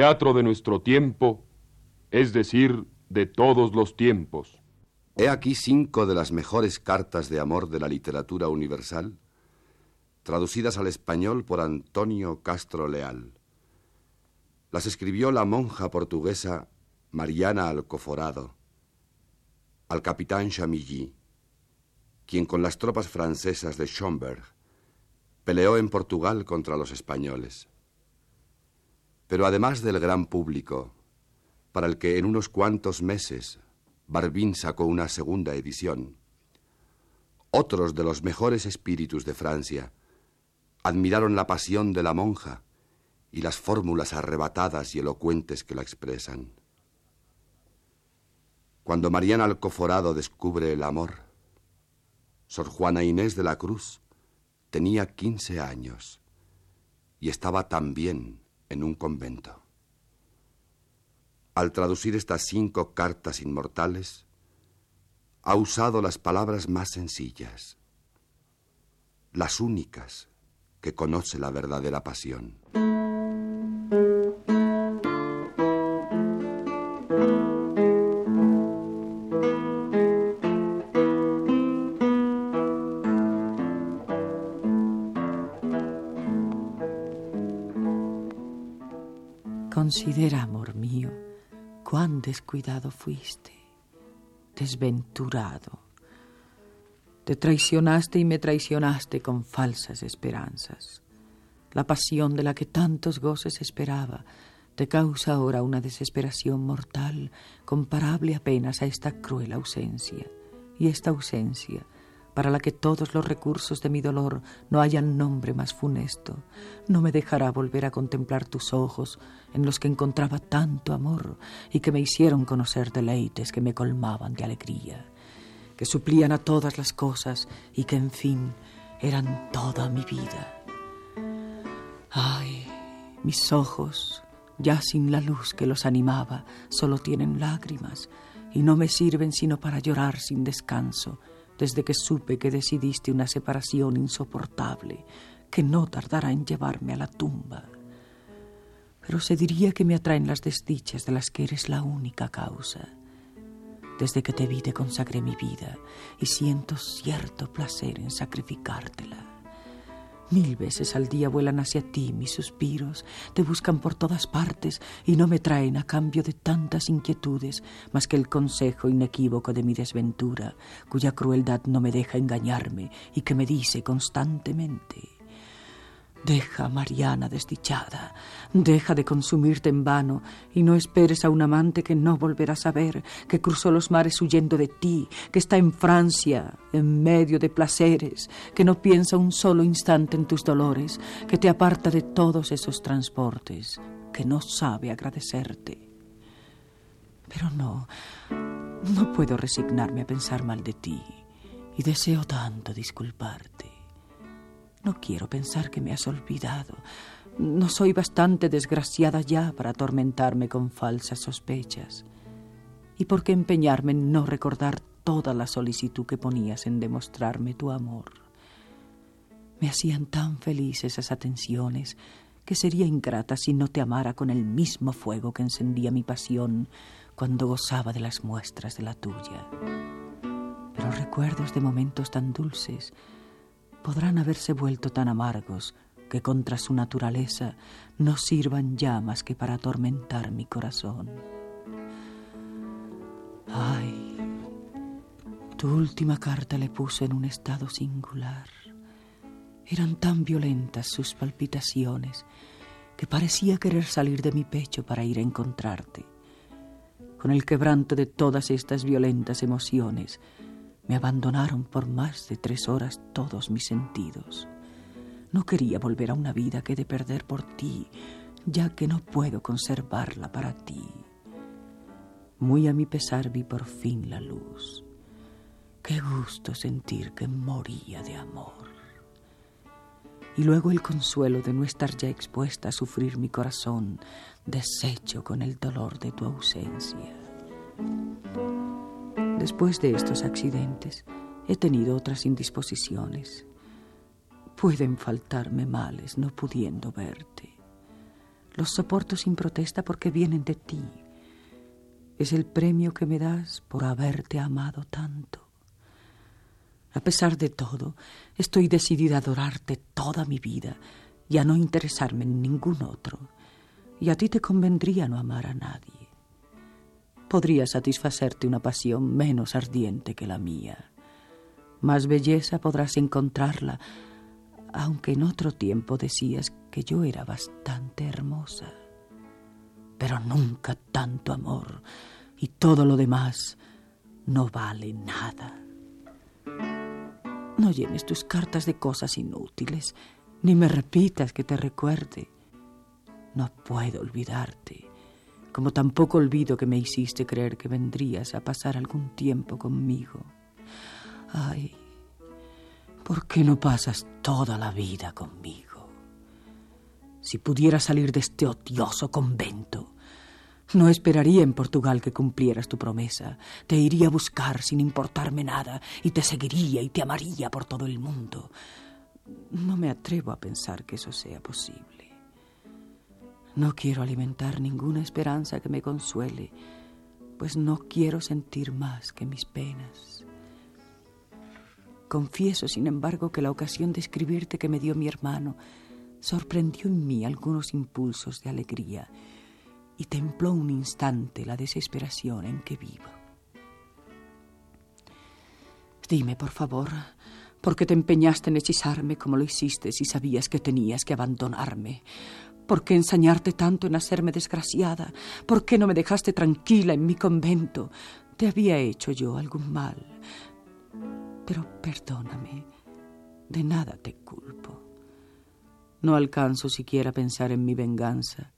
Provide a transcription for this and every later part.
teatro de nuestro tiempo, es decir, de todos los tiempos. He aquí cinco de las mejores cartas de amor de la literatura universal, traducidas al español por Antonio Castro Leal. Las escribió la monja portuguesa Mariana Alcoforado al capitán Chamilly, quien con las tropas francesas de Schomberg peleó en Portugal contra los españoles. Pero además del gran público, para el que en unos cuantos meses Barbín sacó una segunda edición, otros de los mejores espíritus de Francia admiraron la pasión de la monja y las fórmulas arrebatadas y elocuentes que la expresan. Cuando Mariana Alcoforado descubre el amor, Sor Juana Inés de la Cruz tenía quince años y estaba también en un convento. Al traducir estas cinco cartas inmortales, ha usado las palabras más sencillas, las únicas que conoce la verdadera pasión. Considera, amor mío, cuán descuidado fuiste, desventurado. Te traicionaste y me traicionaste con falsas esperanzas. La pasión de la que tantos goces esperaba te causa ahora una desesperación mortal comparable apenas a esta cruel ausencia. Y esta ausencia para la que todos los recursos de mi dolor no hayan nombre más funesto, no me dejará volver a contemplar tus ojos en los que encontraba tanto amor y que me hicieron conocer deleites que me colmaban de alegría, que suplían a todas las cosas y que en fin eran toda mi vida. Ay, mis ojos, ya sin la luz que los animaba, solo tienen lágrimas y no me sirven sino para llorar sin descanso desde que supe que decidiste una separación insoportable que no tardará en llevarme a la tumba. Pero se diría que me atraen las desdichas de las que eres la única causa. Desde que te vi te consagré mi vida y siento cierto placer en sacrificártela. Mil veces al día vuelan hacia ti mis suspiros, te buscan por todas partes y no me traen a cambio de tantas inquietudes más que el consejo inequívoco de mi desventura, cuya crueldad no me deja engañarme y que me dice constantemente Deja, Mariana desdichada, deja de consumirte en vano y no esperes a un amante que no volverás a ver, que cruzó los mares huyendo de ti, que está en Francia, en medio de placeres, que no piensa un solo instante en tus dolores, que te aparta de todos esos transportes, que no sabe agradecerte. Pero no, no puedo resignarme a pensar mal de ti y deseo tanto disculparte. No quiero pensar que me has olvidado. No soy bastante desgraciada ya para atormentarme con falsas sospechas. ¿Y por qué empeñarme en no recordar toda la solicitud que ponías en demostrarme tu amor? Me hacían tan feliz esas atenciones que sería ingrata si no te amara con el mismo fuego que encendía mi pasión cuando gozaba de las muestras de la tuya. Pero recuerdos de momentos tan dulces podrán haberse vuelto tan amargos que contra su naturaleza no sirvan ya más que para atormentar mi corazón. Ay, tu última carta le puso en un estado singular. Eran tan violentas sus palpitaciones que parecía querer salir de mi pecho para ir a encontrarte. Con el quebranto de todas estas violentas emociones, me abandonaron por más de tres horas todos mis sentidos. No quería volver a una vida que de perder por ti, ya que no puedo conservarla para ti. Muy a mi pesar vi por fin la luz. Qué gusto sentir que moría de amor. Y luego el consuelo de no estar ya expuesta a sufrir mi corazón, deshecho con el dolor de tu ausencia. Después de estos accidentes, he tenido otras indisposiciones. Pueden faltarme males no pudiendo verte. Los soporto sin protesta porque vienen de ti. Es el premio que me das por haberte amado tanto. A pesar de todo, estoy decidida a adorarte toda mi vida y a no interesarme en ningún otro. Y a ti te convendría no amar a nadie. Podría satisfacerte una pasión menos ardiente que la mía. Más belleza podrás encontrarla, aunque en otro tiempo decías que yo era bastante hermosa. Pero nunca tanto amor y todo lo demás no vale nada. No llenes tus cartas de cosas inútiles, ni me repitas que te recuerde. No puedo olvidarte, como tampoco olvido que me hiciste creer que vendrías a pasar algún tiempo conmigo. Ay, ¿por qué no pasas toda la vida conmigo? Si pudiera salir de este odioso convento, no esperaría en Portugal que cumplieras tu promesa. Te iría a buscar sin importarme nada y te seguiría y te amaría por todo el mundo. No me atrevo a pensar que eso sea posible. No quiero alimentar ninguna esperanza que me consuele, pues no quiero sentir más que mis penas. Confieso, sin embargo, que la ocasión de escribirte que me dio mi hermano sorprendió en mí algunos impulsos de alegría y templó un instante la desesperación en que vivo. Dime, por favor, ¿por qué te empeñaste en hechizarme como lo hiciste si sabías que tenías que abandonarme? ¿Por qué ensañarte tanto en hacerme desgraciada? ¿Por qué no me dejaste tranquila en mi convento? ¿Te había hecho yo algún mal? Pero perdóname, de nada te culpo. No alcanzo siquiera a pensar en mi venganza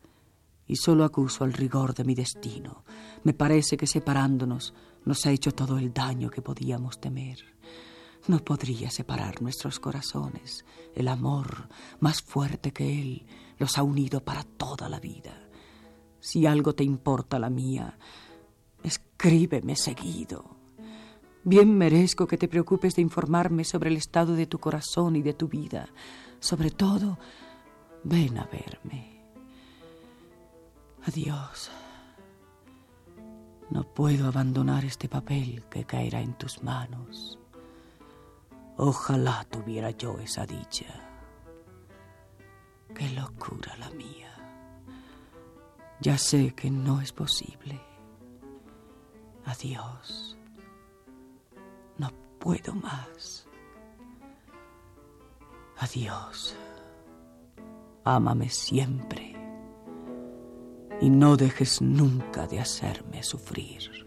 y solo acuso al rigor de mi destino. Me parece que separándonos nos ha hecho todo el daño que podíamos temer. No podría separar nuestros corazones. El amor, más fuerte que él, los ha unido para toda la vida. Si algo te importa la mía, escríbeme seguido. Bien merezco que te preocupes de informarme sobre el estado de tu corazón y de tu vida. Sobre todo, ven a verme. Adiós. No puedo abandonar este papel que caerá en tus manos. Ojalá tuviera yo esa dicha. Qué locura la mía. Ya sé que no es posible. Adiós. No puedo más. Adiós. Ámame siempre y no dejes nunca de hacerme sufrir.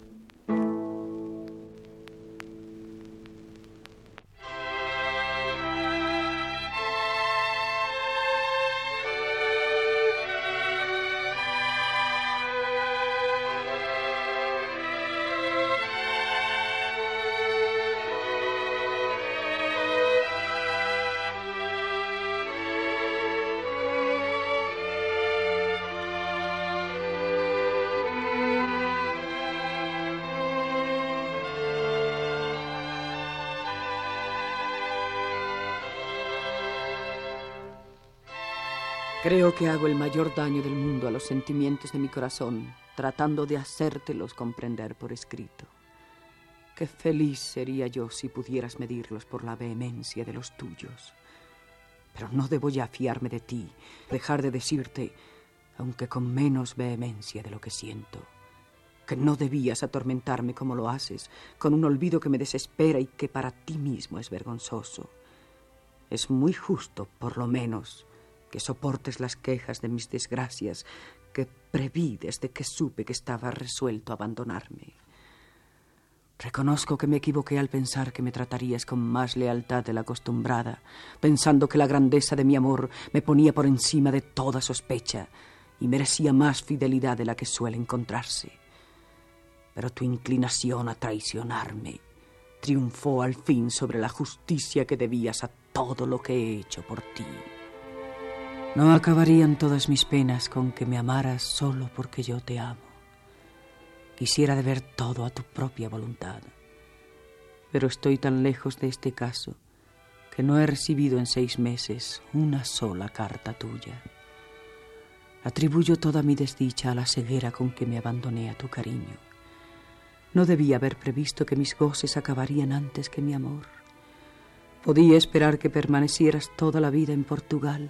Creo que hago el mayor daño del mundo a los sentimientos de mi corazón, tratando de hacértelos comprender por escrito. Qué feliz sería yo si pudieras medirlos por la vehemencia de los tuyos. Pero no debo ya fiarme de ti, dejar de decirte, aunque con menos vehemencia de lo que siento, que no debías atormentarme como lo haces, con un olvido que me desespera y que para ti mismo es vergonzoso. Es muy justo, por lo menos, que soportes las quejas de mis desgracias que preví desde que supe que estaba resuelto a abandonarme. Reconozco que me equivoqué al pensar que me tratarías con más lealtad de la acostumbrada, pensando que la grandeza de mi amor me ponía por encima de toda sospecha y merecía más fidelidad de la que suele encontrarse. Pero tu inclinación a traicionarme triunfó al fin sobre la justicia que debías a todo lo que he hecho por ti. No acabarían todas mis penas con que me amaras solo porque yo te amo. Quisiera deber todo a tu propia voluntad, pero estoy tan lejos de este caso que no he recibido en seis meses una sola carta tuya. Atribuyo toda mi desdicha a la ceguera con que me abandoné a tu cariño. No debía haber previsto que mis goces acabarían antes que mi amor. Podía esperar que permanecieras toda la vida en Portugal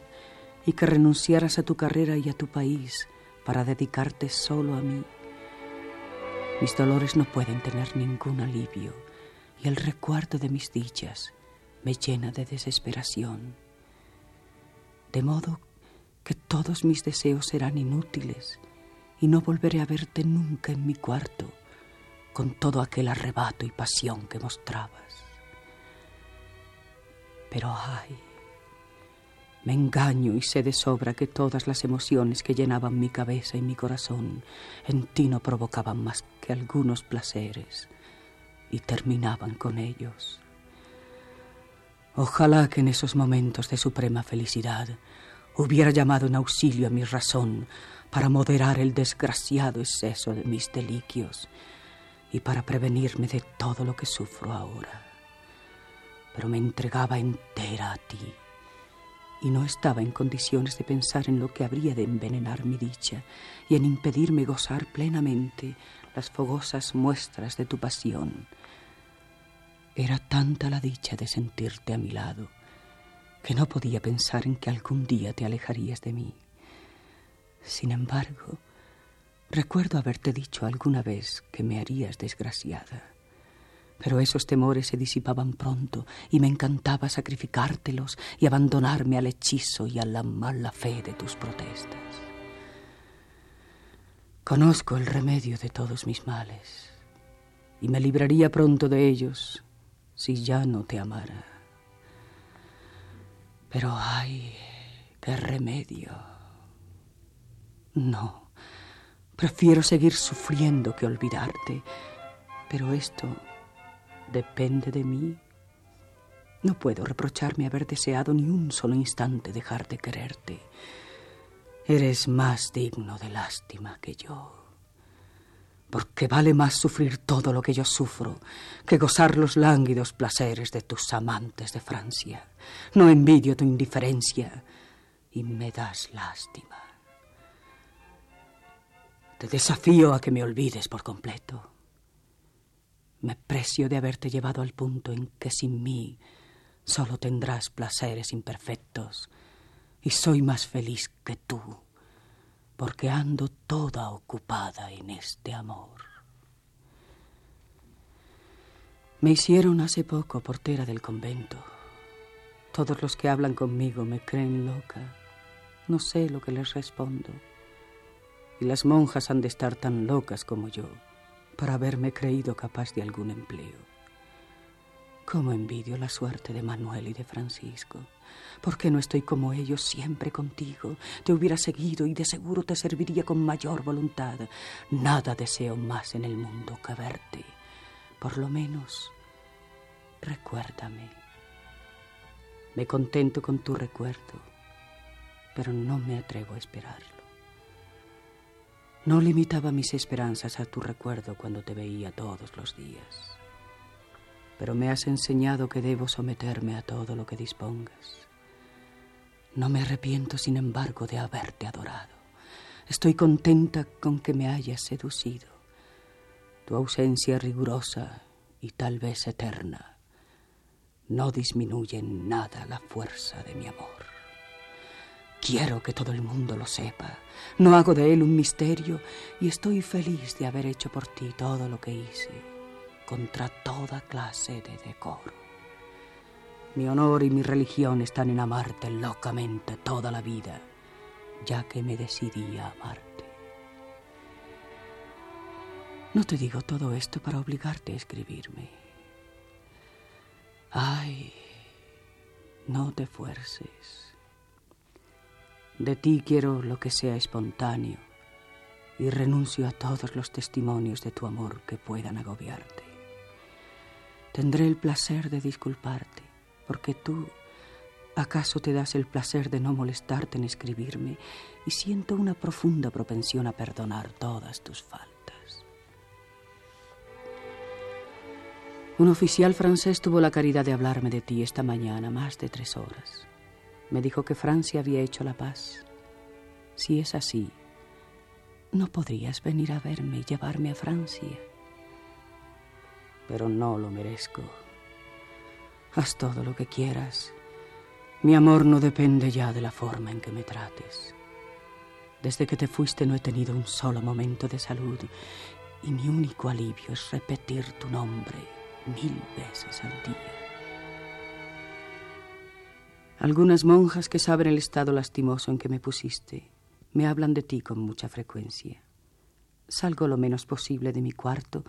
y que renunciaras a tu carrera y a tu país para dedicarte solo a mí. Mis dolores no pueden tener ningún alivio y el recuerdo de mis dichas me llena de desesperación. De modo que todos mis deseos serán inútiles y no volveré a verte nunca en mi cuarto con todo aquel arrebato y pasión que mostrabas. Pero ay, me engaño y sé de sobra que todas las emociones que llenaban mi cabeza y mi corazón en ti no provocaban más que algunos placeres y terminaban con ellos. Ojalá que en esos momentos de suprema felicidad hubiera llamado en auxilio a mi razón para moderar el desgraciado exceso de mis deliquios y para prevenirme de todo lo que sufro ahora pero me entregaba entera a ti y no estaba en condiciones de pensar en lo que habría de envenenar mi dicha y en impedirme gozar plenamente las fogosas muestras de tu pasión. Era tanta la dicha de sentirte a mi lado que no podía pensar en que algún día te alejarías de mí. Sin embargo, recuerdo haberte dicho alguna vez que me harías desgraciada pero esos temores se disipaban pronto y me encantaba sacrificártelos y abandonarme al hechizo y a la mala fe de tus protestas. Conozco el remedio de todos mis males y me libraría pronto de ellos si ya no te amara. Pero ay, qué remedio. No, prefiero seguir sufriendo que olvidarte, pero esto depende de mí. No puedo reprocharme haber deseado ni un solo instante dejar de quererte. Eres más digno de lástima que yo. Porque vale más sufrir todo lo que yo sufro que gozar los lánguidos placeres de tus amantes de Francia. No envidio tu indiferencia y me das lástima. Te desafío a que me olvides por completo. Me precio de haberte llevado al punto en que sin mí solo tendrás placeres imperfectos y soy más feliz que tú, porque ando toda ocupada en este amor. Me hicieron hace poco portera del convento. Todos los que hablan conmigo me creen loca. No sé lo que les respondo. Y las monjas han de estar tan locas como yo para haberme creído capaz de algún empleo. Cómo envidio la suerte de Manuel y de Francisco. ¿Por qué no estoy como ellos siempre contigo? Te hubiera seguido y de seguro te serviría con mayor voluntad. Nada deseo más en el mundo que verte. Por lo menos, recuérdame. Me contento con tu recuerdo, pero no me atrevo a esperarlo. No limitaba mis esperanzas a tu recuerdo cuando te veía todos los días. Pero me has enseñado que debo someterme a todo lo que dispongas. No me arrepiento, sin embargo, de haberte adorado. Estoy contenta con que me hayas seducido. Tu ausencia rigurosa y tal vez eterna no disminuye en nada la fuerza de mi amor. Quiero que todo el mundo lo sepa. No hago de él un misterio y estoy feliz de haber hecho por ti todo lo que hice, contra toda clase de decoro. Mi honor y mi religión están en amarte locamente toda la vida, ya que me decidí a amarte. No te digo todo esto para obligarte a escribirme. Ay, no te fuerces. De ti quiero lo que sea espontáneo y renuncio a todos los testimonios de tu amor que puedan agobiarte. Tendré el placer de disculparte, porque tú acaso te das el placer de no molestarte en escribirme y siento una profunda propensión a perdonar todas tus faltas. Un oficial francés tuvo la caridad de hablarme de ti esta mañana más de tres horas. Me dijo que Francia había hecho la paz Si es así, ¿no podrías venir a verme y llevarme a Francia? Pero no lo merezco. Haz todo lo que quieras. Mi amor no depende ya de la forma en que me trates. Desde que te fuiste no he tenido un solo momento de salud y mi único alivio es repetir tu nombre mil veces al día. Algunas monjas que saben el estado lastimoso en que me pusiste me hablan de ti con mucha frecuencia. Salgo lo menos posible de mi cuarto,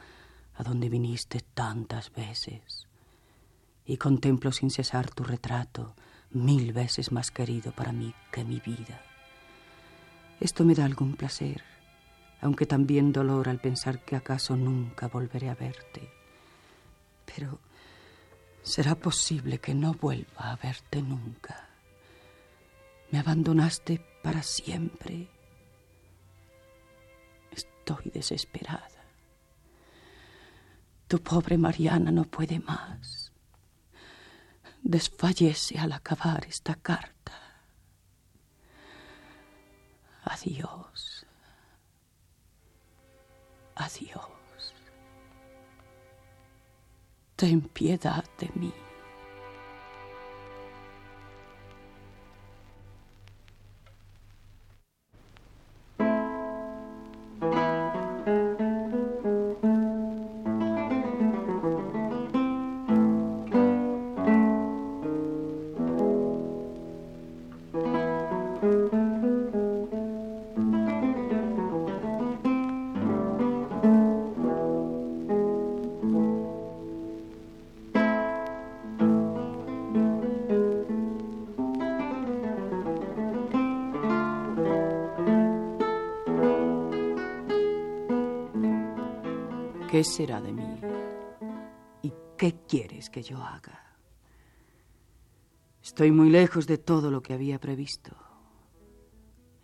a donde viniste tantas veces, y contemplo sin cesar tu retrato, mil veces más querido para mí que mi vida. Esto me da algún placer, aunque también dolor al pensar que acaso nunca volveré a verte. Pero será posible que no vuelva a verte nunca. Me abandonaste para siempre. Estoy desesperada. Tu pobre Mariana no puede más. Desfallece al acabar esta carta. Adiós. Adiós. Ten piedad de mí. ¿Qué será de mí? ¿Y qué quieres que yo haga? Estoy muy lejos de todo lo que había previsto.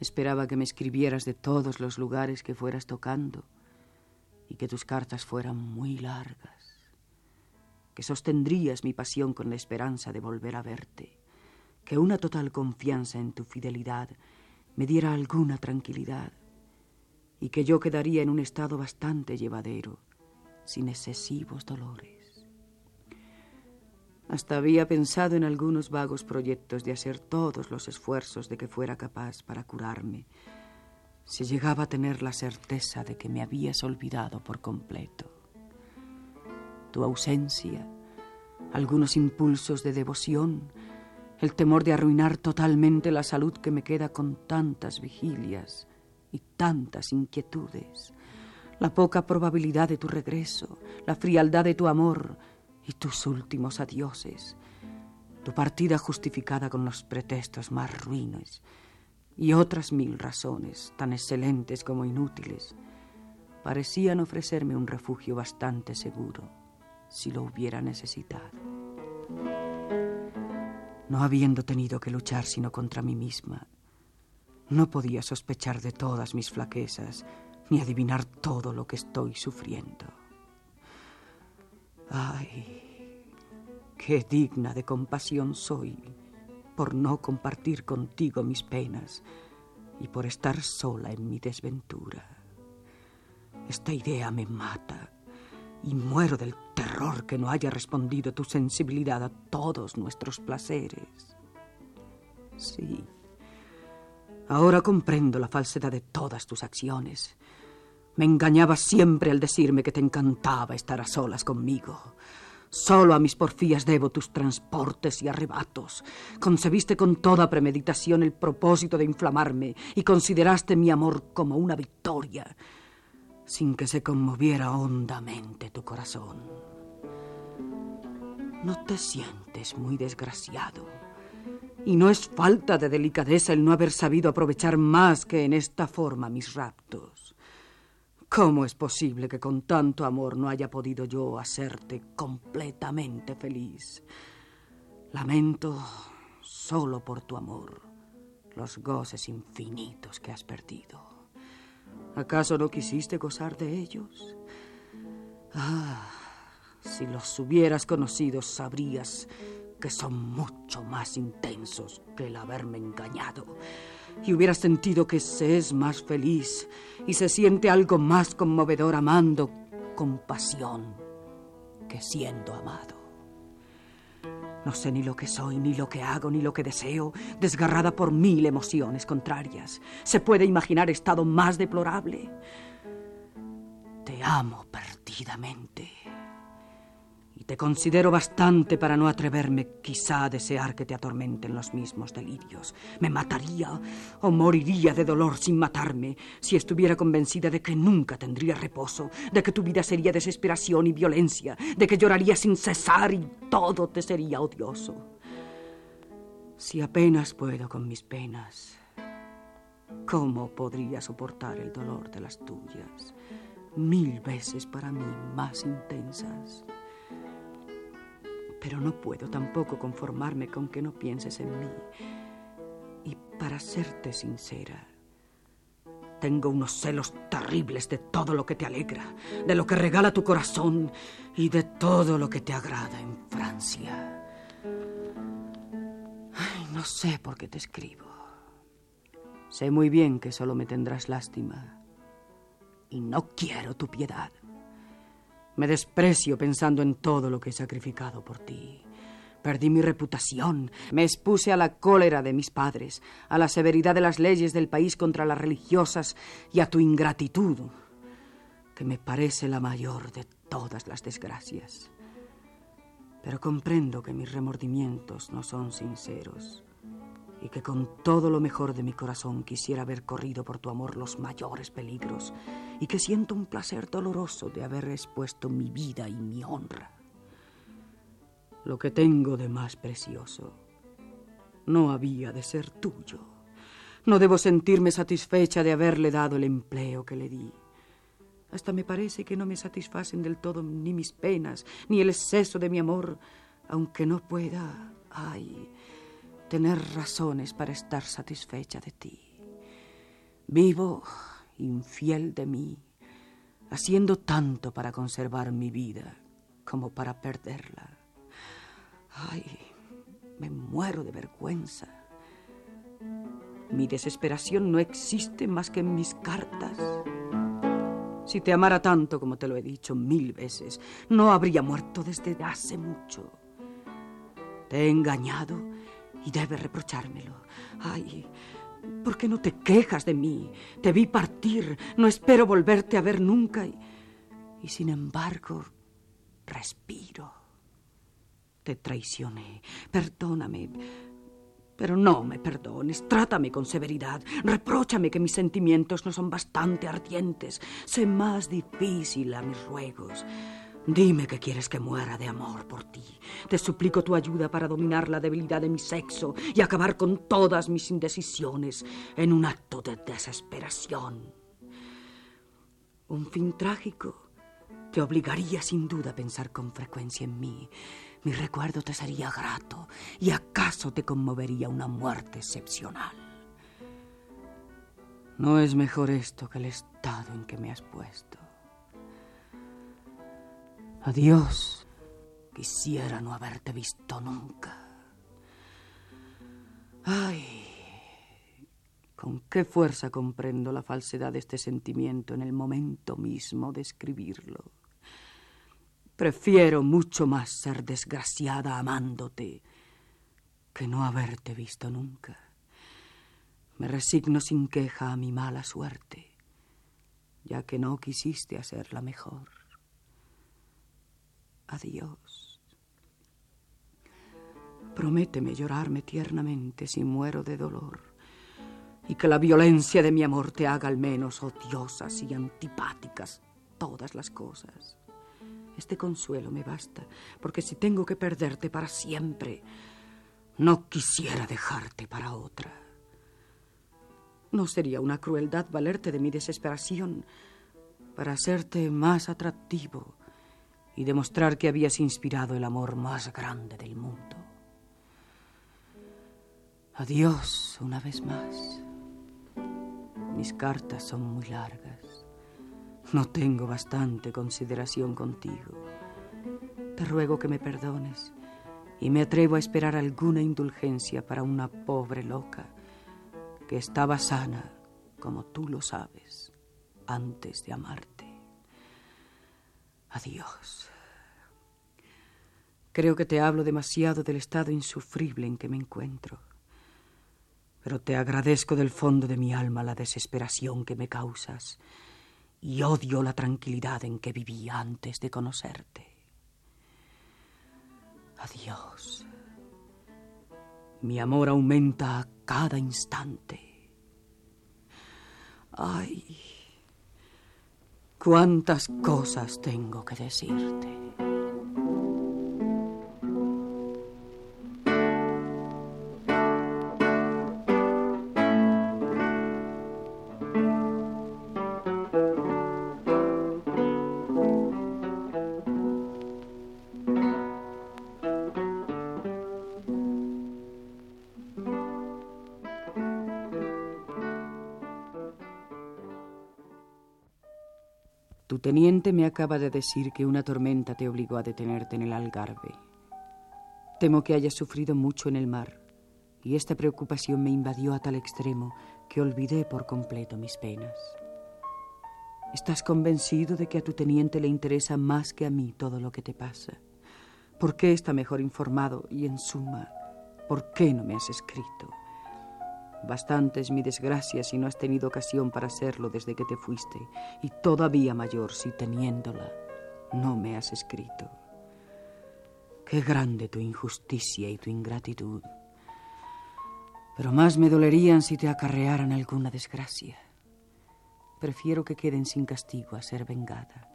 Esperaba que me escribieras de todos los lugares que fueras tocando y que tus cartas fueran muy largas, que sostendrías mi pasión con la esperanza de volver a verte, que una total confianza en tu fidelidad me diera alguna tranquilidad y que yo quedaría en un estado bastante llevadero sin excesivos dolores. Hasta había pensado en algunos vagos proyectos de hacer todos los esfuerzos de que fuera capaz para curarme, si llegaba a tener la certeza de que me habías olvidado por completo. Tu ausencia, algunos impulsos de devoción, el temor de arruinar totalmente la salud que me queda con tantas vigilias y tantas inquietudes, la poca probabilidad de tu regreso, la frialdad de tu amor y tus últimos adioses, tu partida justificada con los pretextos más ruines y otras mil razones, tan excelentes como inútiles, parecían ofrecerme un refugio bastante seguro si lo hubiera necesitado. No habiendo tenido que luchar sino contra mí misma, no podía sospechar de todas mis flaquezas ni adivinar todo lo que estoy sufriendo. Ay, qué digna de compasión soy por no compartir contigo mis penas y por estar sola en mi desventura. Esta idea me mata y muero del terror que no haya respondido tu sensibilidad a todos nuestros placeres. Sí, ahora comprendo la falsedad de todas tus acciones me engañabas siempre al decirme que te encantaba estar a solas conmigo. Solo a mis porfías debo tus transportes y arrebatos. Concebiste con toda premeditación el propósito de inflamarme y consideraste mi amor como una victoria, sin que se conmoviera hondamente tu corazón. No te sientes muy desgraciado. Y no es falta de delicadeza el no haber sabido aprovechar más que en esta forma mis raptos. ¿Cómo es posible que con tanto amor no haya podido yo hacerte completamente feliz? Lamento solo por tu amor los goces infinitos que has perdido. ¿Acaso no quisiste gozar de ellos? Ah, si los hubieras conocido sabrías que son mucho más intensos que el haberme engañado y hubieras sentido que se es más feliz y se siente algo más conmovedor amando con pasión que siendo amado. No sé ni lo que soy, ni lo que hago, ni lo que deseo, desgarrada por mil emociones contrarias. ¿Se puede imaginar estado más deplorable? Te amo perdidamente. Y te considero bastante para no atreverme quizá a desear que te atormenten los mismos delirios. Me mataría o moriría de dolor sin matarme si estuviera convencida de que nunca tendría reposo, de que tu vida sería desesperación y violencia, de que lloraría sin cesar y todo te sería odioso. Si apenas puedo con mis penas, ¿cómo podría soportar el dolor de las tuyas? Mil veces para mí más intensas. Pero no puedo tampoco conformarme con que no pienses en mí. Y para serte sincera, tengo unos celos terribles de todo lo que te alegra, de lo que regala tu corazón y de todo lo que te agrada en Francia. Ay, no sé por qué te escribo. Sé muy bien que solo me tendrás lástima. Y no quiero tu piedad. Me desprecio pensando en todo lo que he sacrificado por ti. Perdí mi reputación, me expuse a la cólera de mis padres, a la severidad de las leyes del país contra las religiosas y a tu ingratitud, que me parece la mayor de todas las desgracias. Pero comprendo que mis remordimientos no son sinceros y que con todo lo mejor de mi corazón quisiera haber corrido por tu amor los mayores peligros y que siento un placer doloroso de haber expuesto mi vida y mi honra. Lo que tengo de más precioso no había de ser tuyo. No debo sentirme satisfecha de haberle dado el empleo que le di. Hasta me parece que no me satisfacen del todo ni mis penas, ni el exceso de mi amor, aunque no pueda, ay, tener razones para estar satisfecha de ti. Vivo infiel de mí, haciendo tanto para conservar mi vida como para perderla. Ay, me muero de vergüenza. Mi desesperación no existe más que en mis cartas. Si te amara tanto como te lo he dicho mil veces, no habría muerto desde hace mucho. Te he engañado y debes reprochármelo. Ay, ¿por qué no te quejas de mí? Te vi partir, no espero volverte a ver nunca y, y sin embargo respiro. Te traicioné, perdóname, pero no me perdones, trátame con severidad, repróchame que mis sentimientos no son bastante ardientes, sé más difícil a mis ruegos. Dime que quieres que muera de amor por ti. Te suplico tu ayuda para dominar la debilidad de mi sexo y acabar con todas mis indecisiones en un acto de desesperación. Un fin trágico te obligaría sin duda a pensar con frecuencia en mí. Mi recuerdo te sería grato y acaso te conmovería una muerte excepcional. No es mejor esto que el estado en que me has puesto. Adiós. Quisiera no haberte visto nunca. Ay, con qué fuerza comprendo la falsedad de este sentimiento en el momento mismo de escribirlo. Prefiero mucho más ser desgraciada amándote que no haberte visto nunca. Me resigno sin queja a mi mala suerte, ya que no quisiste hacerla mejor adiós. Prométeme llorarme tiernamente si muero de dolor y que la violencia de mi amor te haga al menos odiosas y antipáticas todas las cosas. Este consuelo me basta, porque si tengo que perderte para siempre, no quisiera dejarte para otra. No sería una crueldad valerte de mi desesperación para hacerte más atractivo y demostrar que habías inspirado el amor más grande del mundo. Adiós una vez más. Mis cartas son muy largas. No tengo bastante consideración contigo. Te ruego que me perdones y me atrevo a esperar alguna indulgencia para una pobre loca que estaba sana, como tú lo sabes, antes de amarte. Adiós. Creo que te hablo demasiado del estado insufrible en que me encuentro, pero te agradezco del fondo de mi alma la desesperación que me causas y odio la tranquilidad en que viví antes de conocerte. Adiós. Mi amor aumenta a cada instante. Ay, cuántas cosas tengo que decirte. Teniente me acaba de decir que una tormenta te obligó a detenerte en el Algarve. Temo que hayas sufrido mucho en el mar, y esta preocupación me invadió a tal extremo que olvidé por completo mis penas. ¿Estás convencido de que a tu teniente le interesa más que a mí todo lo que te pasa? ¿Por qué está mejor informado y, en suma, por qué no me has escrito? Bastante es mi desgracia si no has tenido ocasión para hacerlo desde que te fuiste, y todavía mayor si teniéndola no me has escrito. Qué grande tu injusticia y tu ingratitud. Pero más me dolerían si te acarrearan alguna desgracia. Prefiero que queden sin castigo a ser vengada.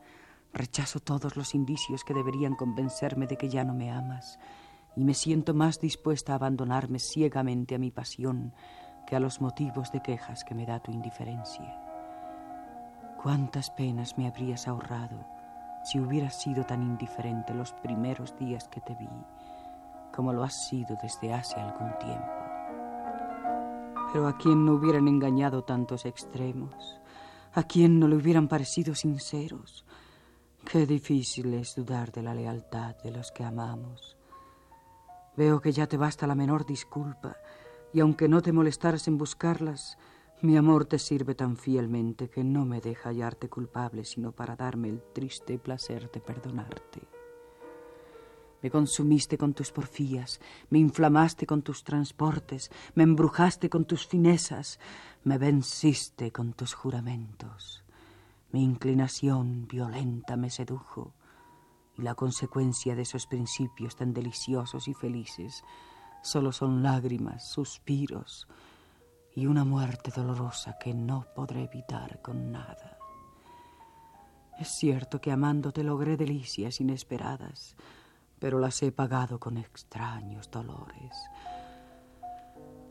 Rechazo todos los indicios que deberían convencerme de que ya no me amas, y me siento más dispuesta a abandonarme ciegamente a mi pasión que a los motivos de quejas que me da tu indiferencia. Cuántas penas me habrías ahorrado si hubieras sido tan indiferente los primeros días que te vi, como lo has sido desde hace algún tiempo. Pero a quien no hubieran engañado tantos extremos, a quien no le hubieran parecido sinceros, qué difícil es dudar de la lealtad de los que amamos. Veo que ya te basta la menor disculpa y aunque no te molestaras en buscarlas, mi amor te sirve tan fielmente que no me deja hallarte culpable sino para darme el triste placer de perdonarte. Me consumiste con tus porfías, me inflamaste con tus transportes, me embrujaste con tus finezas, me venciste con tus juramentos. Mi inclinación violenta me sedujo, y la consecuencia de esos principios tan deliciosos y felices solo son lágrimas, suspiros y una muerte dolorosa que no podré evitar con nada. Es cierto que amándote logré delicias inesperadas, pero las he pagado con extraños dolores.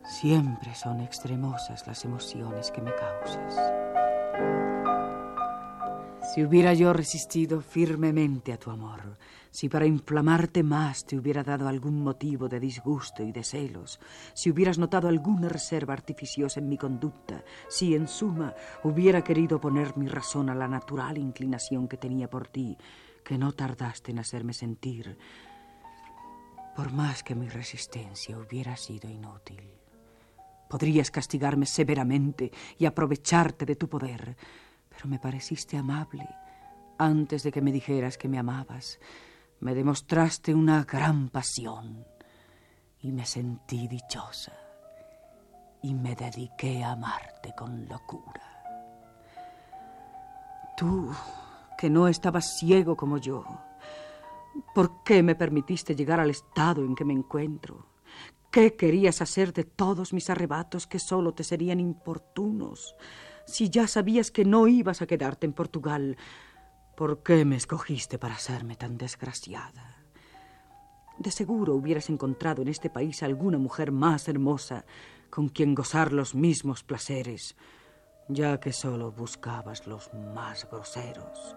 Siempre son extremosas las emociones que me causas. Si hubiera yo resistido firmemente a tu amor, si para inflamarte más te hubiera dado algún motivo de disgusto y de celos, si hubieras notado alguna reserva artificiosa en mi conducta, si en suma hubiera querido poner mi razón a la natural inclinación que tenía por ti, que no tardaste en hacerme sentir, por más que mi resistencia hubiera sido inútil. Podrías castigarme severamente y aprovecharte de tu poder, pero me pareciste amable antes de que me dijeras que me amabas. Me demostraste una gran pasión y me sentí dichosa y me dediqué a amarte con locura. Tú, que no estabas ciego como yo, ¿por qué me permitiste llegar al estado en que me encuentro? ¿Qué querías hacer de todos mis arrebatos que solo te serían importunos? Si ya sabías que no ibas a quedarte en Portugal? ¿Por qué me escogiste para hacerme tan desgraciada? De seguro hubieras encontrado en este país alguna mujer más hermosa con quien gozar los mismos placeres, ya que solo buscabas los más groseros,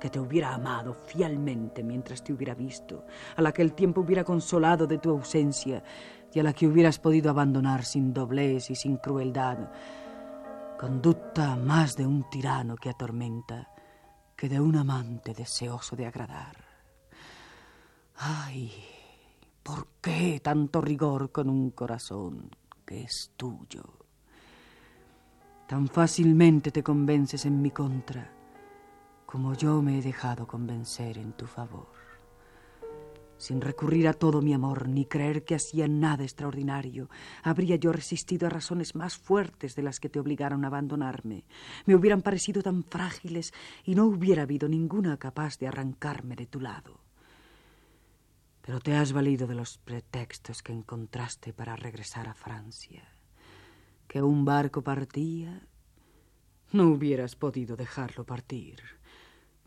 que te hubiera amado fielmente mientras te hubiera visto, a la que el tiempo hubiera consolado de tu ausencia y a la que hubieras podido abandonar sin doblez y sin crueldad conducta más de un tirano que atormenta que de un amante deseoso de agradar. Ay, ¿por qué tanto rigor con un corazón que es tuyo? Tan fácilmente te convences en mi contra como yo me he dejado convencer en tu favor. Sin recurrir a todo mi amor ni creer que hacía nada extraordinario, habría yo resistido a razones más fuertes de las que te obligaron a abandonarme. Me hubieran parecido tan frágiles y no hubiera habido ninguna capaz de arrancarme de tu lado. Pero te has valido de los pretextos que encontraste para regresar a Francia. Que un barco partía, no hubieras podido dejarlo partir.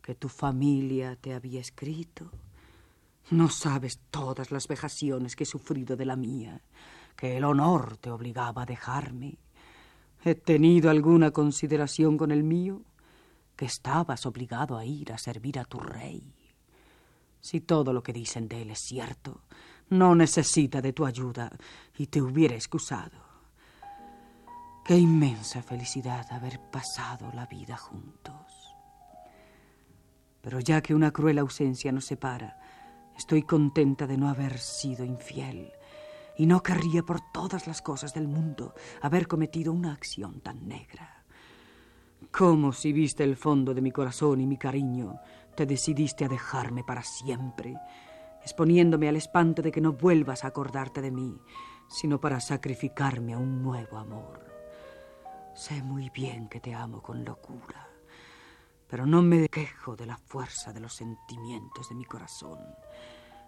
Que tu familia te había escrito no sabes todas las vejaciones que he sufrido de la mía, que el honor te obligaba a dejarme. ¿He tenido alguna consideración con el mío? Que estabas obligado a ir a servir a tu rey. Si todo lo que dicen de él es cierto, no necesita de tu ayuda y te hubiera excusado. Qué inmensa felicidad haber pasado la vida juntos. Pero ya que una cruel ausencia nos separa, Estoy contenta de no haber sido infiel y no querría por todas las cosas del mundo haber cometido una acción tan negra. Como si viste el fondo de mi corazón y mi cariño, te decidiste a dejarme para siempre, exponiéndome al espanto de que no vuelvas a acordarte de mí, sino para sacrificarme a un nuevo amor. Sé muy bien que te amo con locura, pero no me quejo de la fuerza de los sentimientos de mi corazón.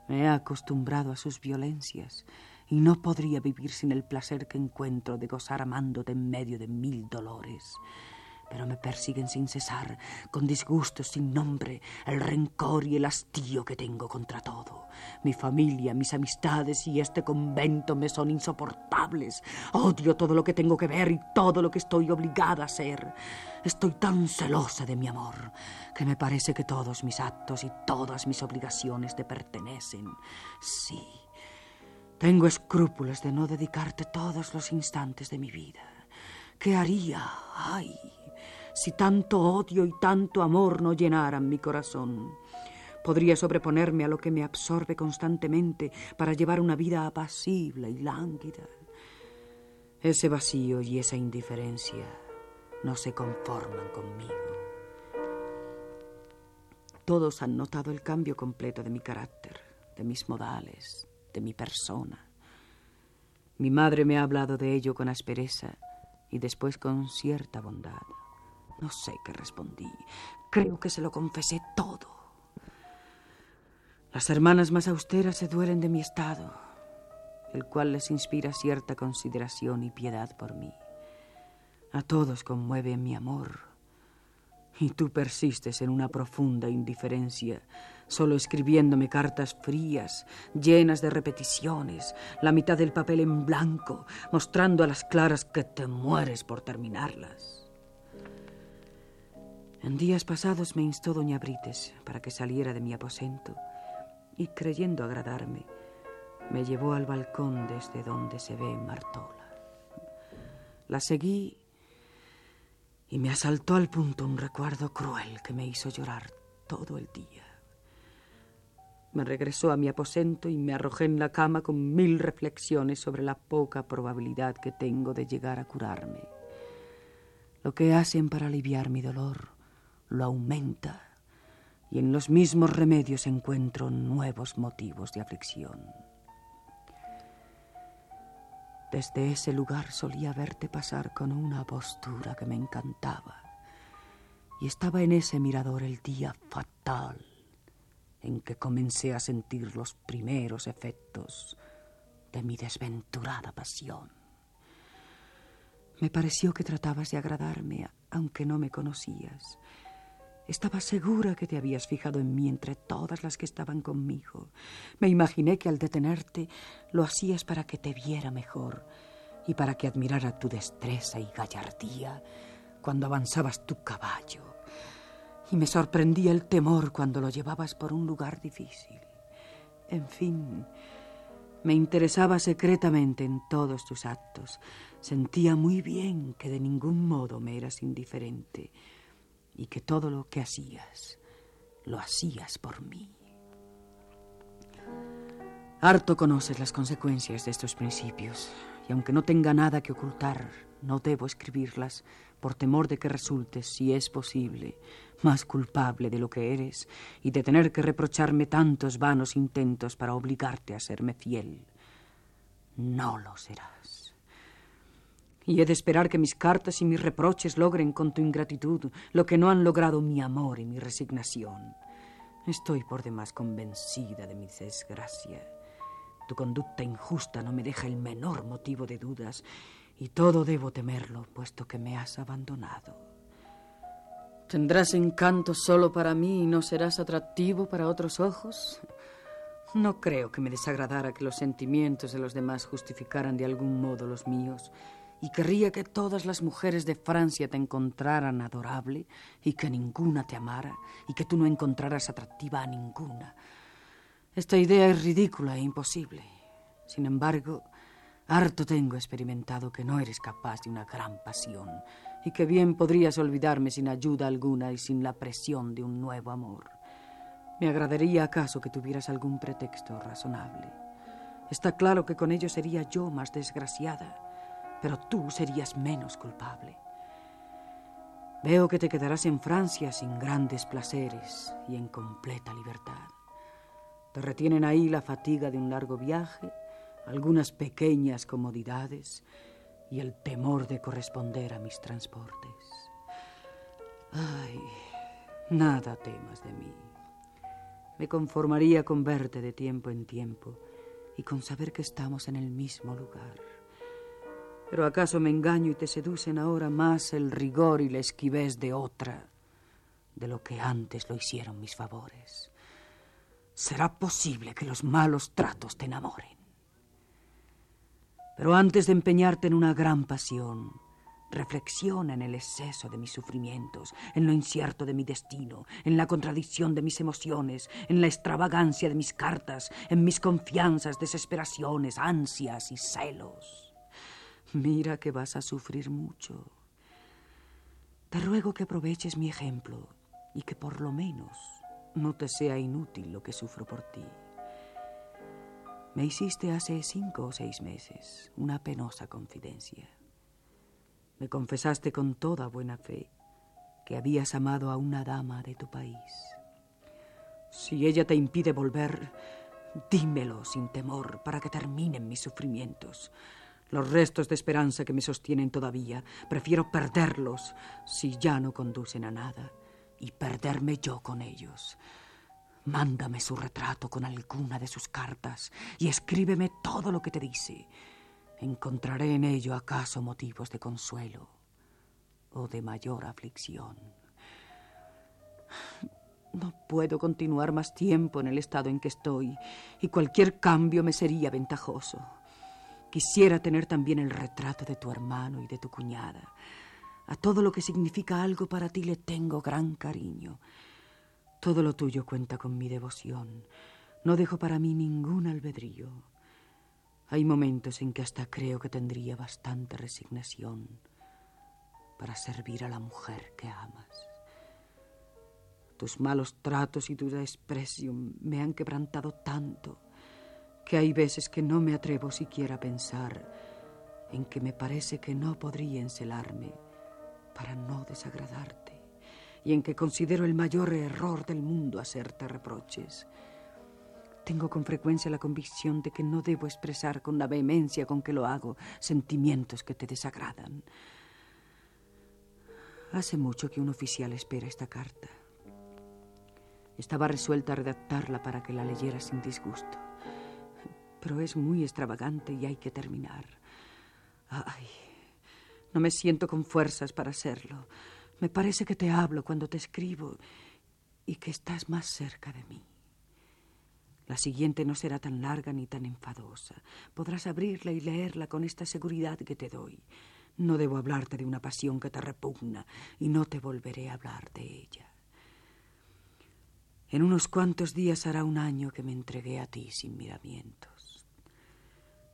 Me he acostumbrado a sus violencias y no podría vivir sin el placer que encuentro de gozar amándote en medio de mil dolores pero me persiguen sin cesar, con disgustos sin nombre, el rencor y el hastío que tengo contra todo. Mi familia, mis amistades y este convento me son insoportables. Odio todo lo que tengo que ver y todo lo que estoy obligada a hacer. Estoy tan celosa de mi amor que me parece que todos mis actos y todas mis obligaciones te pertenecen. Sí, tengo escrúpulos de no dedicarte todos los instantes de mi vida. ¿Qué haría? Ay, si tanto odio y tanto amor no llenaran mi corazón. Podría sobreponerme a lo que me absorbe constantemente para llevar una vida apacible y lánguida. Ese vacío y esa indiferencia no se conforman conmigo. Todos han notado el cambio completo de mi carácter, de mis modales, de mi persona. Mi madre me ha hablado de ello con aspereza y después con cierta bondad. No sé qué respondí. Creo que se lo confesé todo. Las hermanas más austeras se duelen de mi estado, el cual les inspira cierta consideración y piedad por mí. A todos conmueve mi amor. Y tú persistes en una profunda indiferencia, solo escribiéndome cartas frías, llenas de repeticiones, la mitad del papel en blanco, mostrando a las claras que te mueres por terminarlas. En días pasados me instó doña Brites para que saliera de mi aposento y, creyendo agradarme, me llevó al balcón desde donde se ve Martola. La seguí y me asaltó al punto un recuerdo cruel que me hizo llorar todo el día. Me regresó a mi aposento y me arrojé en la cama con mil reflexiones sobre la poca probabilidad que tengo de llegar a curarme. Lo que hacen para aliviar mi dolor lo aumenta y en los mismos remedios encuentro nuevos motivos de aflicción. Desde ese lugar solía verte pasar con una postura que me encantaba y estaba en ese mirador el día fatal en que comencé a sentir los primeros efectos de mi desventurada pasión. Me pareció que tratabas de agradarme, aunque no me conocías, estaba segura que te habías fijado en mí entre todas las que estaban conmigo. Me imaginé que al detenerte lo hacías para que te viera mejor y para que admirara tu destreza y gallardía cuando avanzabas tu caballo. Y me sorprendía el temor cuando lo llevabas por un lugar difícil. En fin, me interesaba secretamente en todos tus actos. Sentía muy bien que de ningún modo me eras indiferente y que todo lo que hacías lo hacías por mí. Harto conoces las consecuencias de estos principios Y aunque no tenga nada que ocultar, no debo escribirlas por temor de que resultes, si es posible, más culpable de lo que eres y de tener que reprocharme tantos vanos intentos para obligarte a serme fiel. No lo serás. Y he de esperar que mis cartas y mis reproches logren con tu ingratitud lo que no han logrado mi amor y mi resignación. Estoy por demás convencida de mi desgracia. Tu conducta injusta no me deja el menor motivo de dudas y todo debo temerlo, puesto que me has abandonado. ¿Tendrás encanto solo para mí y no serás atractivo para otros ojos? No creo que me desagradara que los sentimientos de los demás justificaran de algún modo los míos, y querría que todas las mujeres de Francia te encontraran adorable y que ninguna te amara y que tú no encontraras atractiva a ninguna. Esta idea es ridícula e imposible. Sin embargo, Harto tengo experimentado que no eres capaz de una gran pasión y que bien podrías olvidarme sin ayuda alguna y sin la presión de un nuevo amor. ¿Me agradaría acaso que tuvieras algún pretexto razonable? Está claro que con ello sería yo más desgraciada, pero tú serías menos culpable. Veo que te quedarás en Francia sin grandes placeres y en completa libertad. Te retienen ahí la fatiga de un largo viaje algunas pequeñas comodidades y el temor de corresponder a mis transportes. Ay, nada temas de mí. Me conformaría con verte de tiempo en tiempo y con saber que estamos en el mismo lugar. Pero acaso me engaño y te seducen ahora más el rigor y la esquivez de otra de lo que antes lo hicieron mis favores. ¿Será posible que los malos tratos te enamoren? Pero antes de empeñarte en una gran pasión, reflexiona en el exceso de mis sufrimientos, en lo incierto de mi destino, en la contradicción de mis emociones, en la extravagancia de mis cartas, en mis confianzas, desesperaciones, ansias y celos. Mira que vas a sufrir mucho. Te ruego que aproveches mi ejemplo y que por lo menos no te sea inútil lo que sufro por ti. Me hiciste hace cinco o seis meses una penosa confidencia. Me confesaste con toda buena fe que habías amado a una dama de tu país. Si ella te impide volver, dímelo sin temor para que terminen mis sufrimientos. Los restos de esperanza que me sostienen todavía, prefiero perderlos si ya no conducen a nada y perderme yo con ellos. Mándame su retrato con alguna de sus cartas y escríbeme todo lo que te dice. Encontraré en ello acaso motivos de consuelo o de mayor aflicción. No puedo continuar más tiempo en el estado en que estoy y cualquier cambio me sería ventajoso. Quisiera tener también el retrato de tu hermano y de tu cuñada. A todo lo que significa algo para ti le tengo gran cariño todo lo tuyo cuenta con mi devoción. No dejo para mí ningún albedrío. Hay momentos en que hasta creo que tendría bastante resignación para servir a la mujer que amas. Tus malos tratos y tu desprecio me han quebrantado tanto que hay veces que no me atrevo siquiera a pensar en que me parece que no podría encelarme para no desagradarte y en que considero el mayor error del mundo hacerte reproches. Tengo con frecuencia la convicción de que no debo expresar con la vehemencia con que lo hago sentimientos que te desagradan. Hace mucho que un oficial espera esta carta. Estaba resuelta a redactarla para que la leyera sin disgusto. Pero es muy extravagante y hay que terminar. Ay, no me siento con fuerzas para hacerlo. Me parece que te hablo cuando te escribo y que estás más cerca de mí. La siguiente no será tan larga ni tan enfadosa. Podrás abrirla y leerla con esta seguridad que te doy. No debo hablarte de una pasión que te repugna y no te volveré a hablar de ella. En unos cuantos días hará un año que me entregué a ti sin miramientos.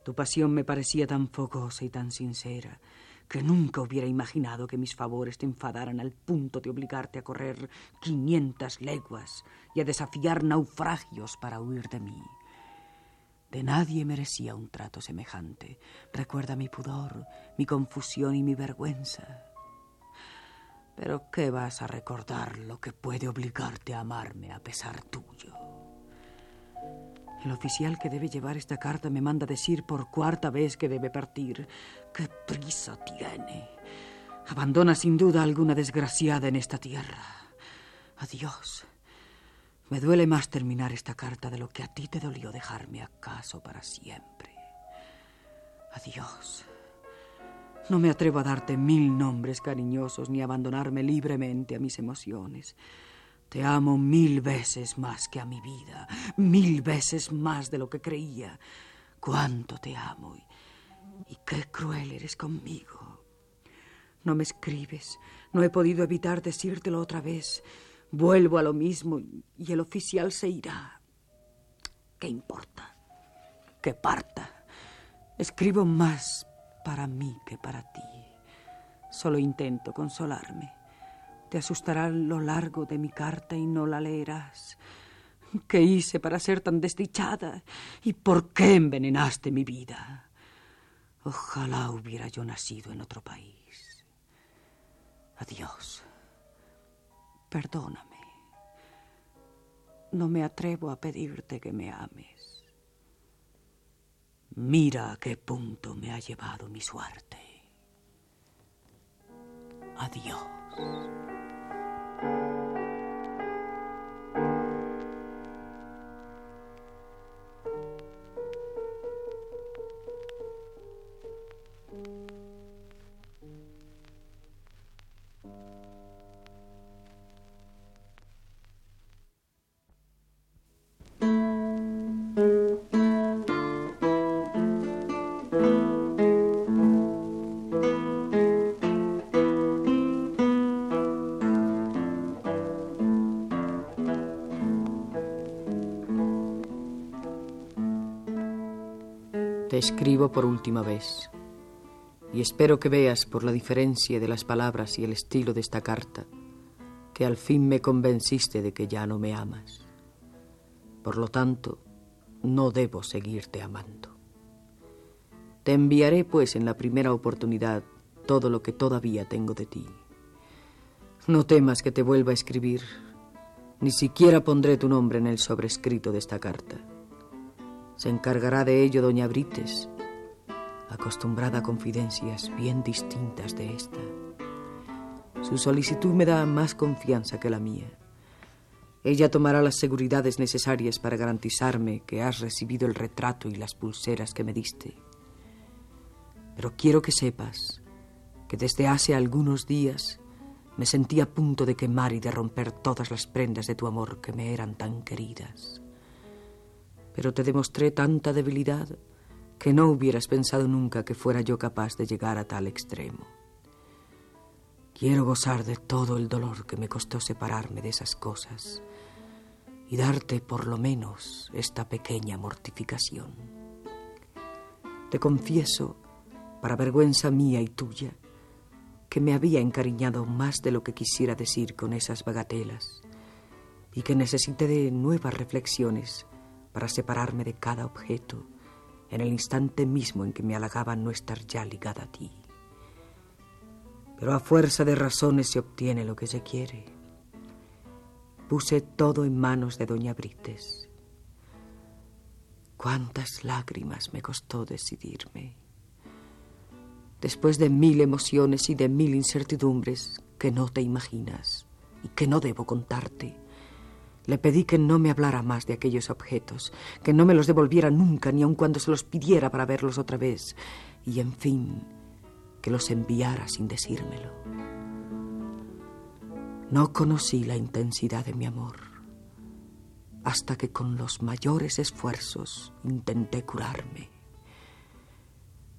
Tu pasión me parecía tan fogosa y tan sincera que nunca hubiera imaginado que mis favores te enfadaran al punto de obligarte a correr quinientas leguas y a desafiar naufragios para huir de mí. De nadie merecía un trato semejante. Recuerda mi pudor, mi confusión y mi vergüenza. Pero ¿qué vas a recordar lo que puede obligarte a amarme a pesar tuyo? El oficial que debe llevar esta carta me manda decir por cuarta vez que debe partir. ¡Qué prisa tiene! Abandona sin duda alguna desgraciada en esta tierra. Adiós. Me duele más terminar esta carta de lo que a ti te dolió dejarme acaso para siempre. Adiós. No me atrevo a darte mil nombres cariñosos ni a abandonarme libremente a mis emociones. Te amo mil veces más que a mi vida, mil veces más de lo que creía. Cuánto te amo y, qué cruel eres conmigo. No me escribes, no he podido evitar decírtelo otra vez. Vuelvo a lo mismo y el oficial se irá. ¿Qué importa? Que parta. Escribo más para mí que para ti. Solo intento consolarme. Te asustará lo largo de mi carta y no la leerás. ¿Qué hice para ser tan desdichada? ¿Y por qué envenenaste mi vida? Ojalá hubiera yo nacido en otro país. Adiós. Perdóname. No me atrevo a pedirte que me ames. Mira a qué punto me ha llevado mi suerte. Adiós. Escribo por última vez. Y espero que veas por la diferencia de las palabras y el estilo de esta carta que al fin me convenciste de que ya no me amas. Por lo tanto, no debo seguirte amando. Te enviaré, pues, en la primera oportunidad todo lo que todavía tengo de ti. No temas que te vuelva a escribir, ni siquiera pondré tu nombre en el sobrescrito de esta carta. Se encargará de ello doña Brites, acostumbrada a confidencias bien distintas de esta. Su solicitud me da más confianza que la mía. Ella tomará las seguridades necesarias para garantizarme que has recibido el retrato y las pulseras que me diste. Pero quiero que sepas que desde hace algunos días me sentí a punto de quemar y de romper todas las prendas de tu amor que me eran tan queridas pero te demostré tanta debilidad que no hubieras pensado nunca que fuera yo capaz de llegar a tal extremo. Quiero gozar de todo el dolor que me costó separarme de esas cosas y darte por lo menos esta pequeña mortificación. Te confieso, para vergüenza mía y tuya, que me había encariñado más de lo que quisiera decir con esas bagatelas y que necesité de nuevas reflexiones para separarme de cada objeto en el instante mismo en que me halagaba no estar ya ligada a ti. Pero a fuerza de razones se obtiene lo que se quiere. Puse todo en manos de doña Brites. Cuántas lágrimas me costó decidirme. Después de mil emociones y de mil incertidumbres que no te imaginas y que no debo contarte, le pedí que no me hablara más de aquellos objetos, que no me los devolviera nunca, ni aun cuando se los pidiera para verlos otra vez, y en fin, que los enviara sin decírmelo. No conocí la intensidad de mi amor hasta que con los mayores esfuerzos intenté curarme.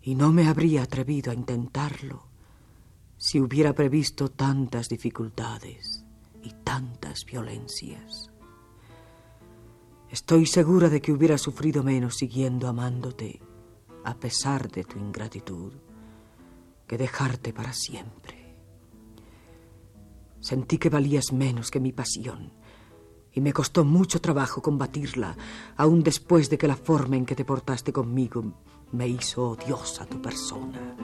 Y no me habría atrevido a intentarlo si hubiera previsto tantas dificultades y tantas violencias. Estoy segura de que hubiera sufrido menos siguiendo amándote, a pesar de tu ingratitud, que dejarte para siempre. Sentí que valías menos que mi pasión, Y me costó mucho trabajo combatirla, aún después de que la forma en que te portaste conmigo me hizo odiosa tu persona.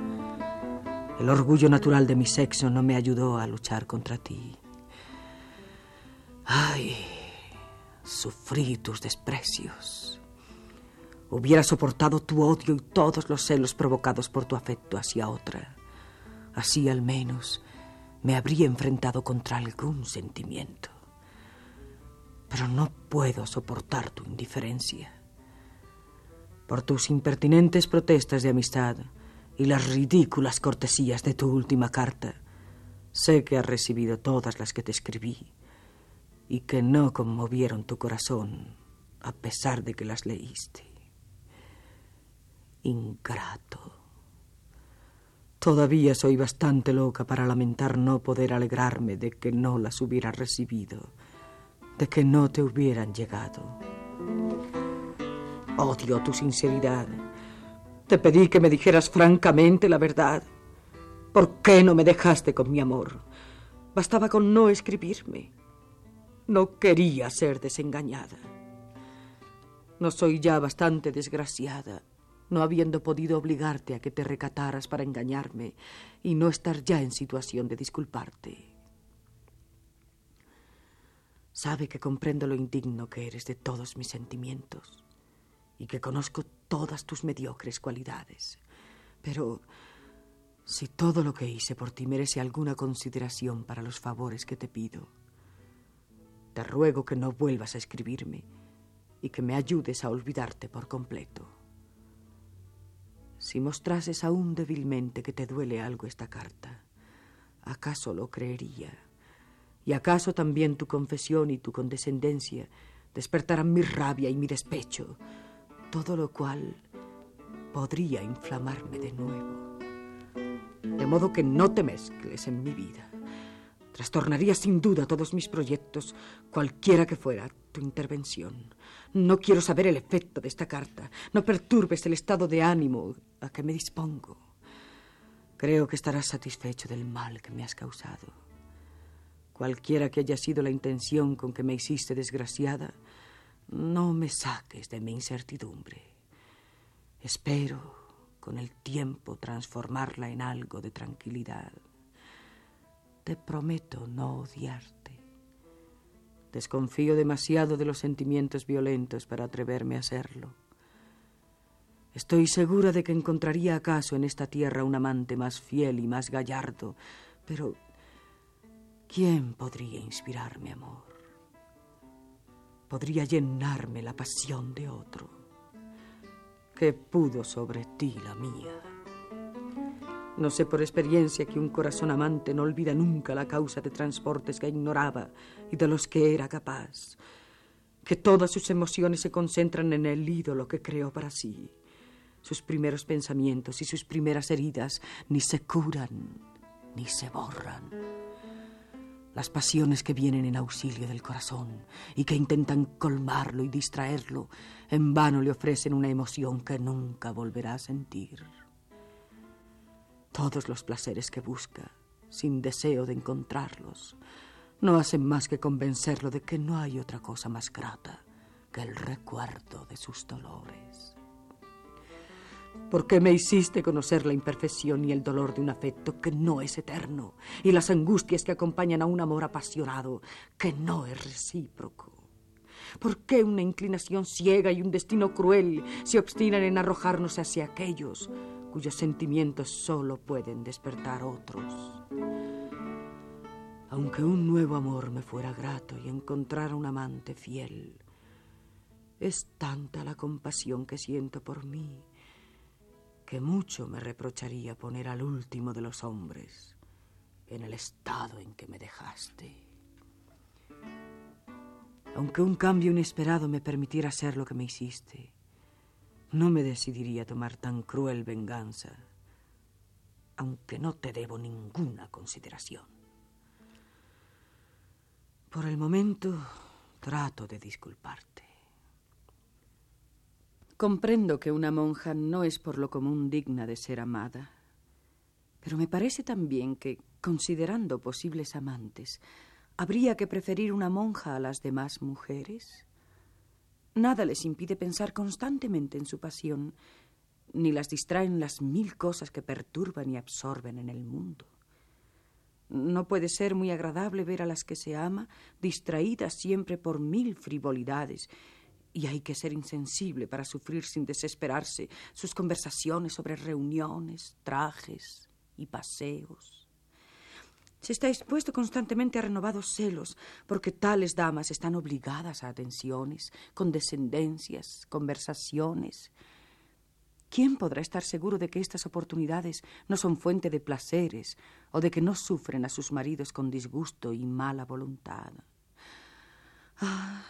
El orgullo natural de mi sexo no me ayudó a luchar contra ti. Ay, sufrí tus desprecios. Hubiera soportado tu odio y todos los celos provocados por tu afecto hacia otra. Así al menos me habría enfrentado contra algún sentimiento. Pero no puedo soportar tu indiferencia. Por tus impertinentes protestas de amistad y las ridículas cortesías de tu última carta, sé que has recibido todas las que te escribí y que no conmovieron tu corazón a pesar de que las leíste. Ingrato. Todavía soy bastante loca para lamentar no poder alegrarme de que no las hubiera recibido, de que no te hubieran llegado. Odio tu sinceridad. Te pedí que me dijeras francamente la verdad. ¿Por qué no me dejaste con mi amor? Bastaba con no escribirme. No quería ser desengañada. No soy ya bastante desgraciada, no habiendo podido obligarte a que te recataras para engañarme y no estar ya en situación de disculparte. Sabe que comprendo lo indigno que eres de todos mis sentimientos y que conozco todas tus mediocres cualidades. Pero si todo lo que hice por ti merece alguna consideración para los favores que te pido, te ruego que no vuelvas a escribirme y que me ayudes a olvidarte por completo. Si mostrases aún débilmente que te duele algo esta carta, ¿acaso lo creería? ¿Y acaso también tu confesión y tu condescendencia despertarán mi rabia y mi despecho? Todo lo cual podría inflamarme de nuevo. De modo que no te mezcles en mi vida. Trastornaría sin duda todos mis proyectos, cualquiera que fuera tu intervención. No quiero saber el efecto de esta carta. No perturbes el estado de ánimo a que me dispongo. Creo que estarás satisfecho del mal que me has causado. Cualquiera que haya sido la intención con que me hiciste desgraciada, no me saques de mi incertidumbre. Espero con el tiempo transformarla en algo de tranquilidad. Te prometo no odiarte. Desconfío demasiado de los sentimientos violentos para atreverme a hacerlo. Estoy segura de que encontraría acaso en esta tierra un amante más fiel y más gallardo, pero ¿quién podría inspirarme amor? Podría llenarme la pasión de otro. que pudo sobre ti la mía? No sé por experiencia que un corazón amante no olvida nunca la causa de transportes que ignoraba y de los que era capaz, que todas sus emociones se concentran en el ídolo que creó para sí. Sus primeros pensamientos y sus primeras heridas ni se curan ni se borran. Las pasiones que vienen en auxilio del corazón y que intentan colmarlo y distraerlo, en vano le ofrecen una emoción que nunca volverá a sentir. Todos los placeres que busca, sin deseo de encontrarlos, no hacen más que convencerlo de que no hay otra cosa más grata que el recuerdo de sus dolores. ¿Por qué me hiciste conocer la imperfección y el dolor de un afecto que no es eterno y las angustias que acompañan a un amor apasionado que no es recíproco? ¿Por qué una inclinación ciega y un destino cruel se obstinan en arrojarnos hacia aquellos cuyos sentimientos solo pueden despertar otros. Aunque un nuevo amor me fuera grato y encontrara un amante fiel, es tanta la compasión que siento por mí que mucho me reprocharía poner al último de los hombres en el estado en que me dejaste. Aunque un cambio inesperado me permitiera ser lo que me hiciste, no me decidiría a tomar tan cruel venganza, aunque no te debo ninguna consideración. Por el momento trato de disculparte. Comprendo que una monja no es por lo común digna de ser amada, pero me parece también que, considerando posibles amantes, ¿Habría que preferir una monja a las demás mujeres? Nada les impide pensar constantemente en su pasión, ni las distraen las mil cosas que perturban y absorben en el mundo. No puede ser muy agradable ver a las que se ama distraídas siempre por mil frivolidades, y hay que ser insensible para sufrir sin desesperarse sus conversaciones sobre reuniones, trajes y paseos. Se está expuesto constantemente a renovados celos, porque tales damas están obligadas a atenciones, condescendencias, conversaciones, ¿Quién podrá estar seguro de que estas oportunidades no son fuente de placeres o de que no sufren a sus maridos con disgusto y mala voluntad? Ah,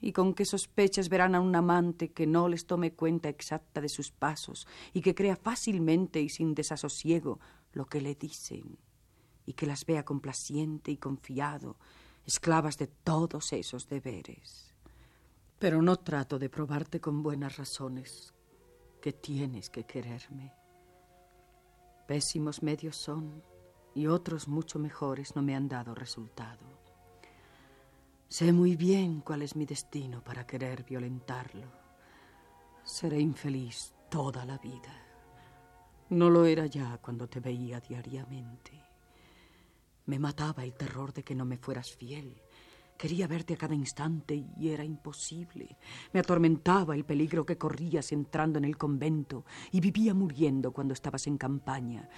¿Y con qué sospechas verán a un amante que no les tome cuenta exacta de sus pasos y que crea fácilmente y sin desasosiego lo que le dicen y que las vea complaciente y confiado, esclavas de todos esos deberes? Pero no trato de probarte con buenas razones que tienes que quererme. Pésimos medios son y otros mucho mejores no me han dado resultado. Sé muy bien cuál es mi destino para querer violentarlo. Seré infeliz toda la vida. No lo era ya cuando te veía diariamente. Me mataba el terror de que no me fueras fiel Quería verte a cada instante y era imposible. Me atormentaba el peligro que corrías entrando en el convento y vivía muriendo cuando estabas en campaña.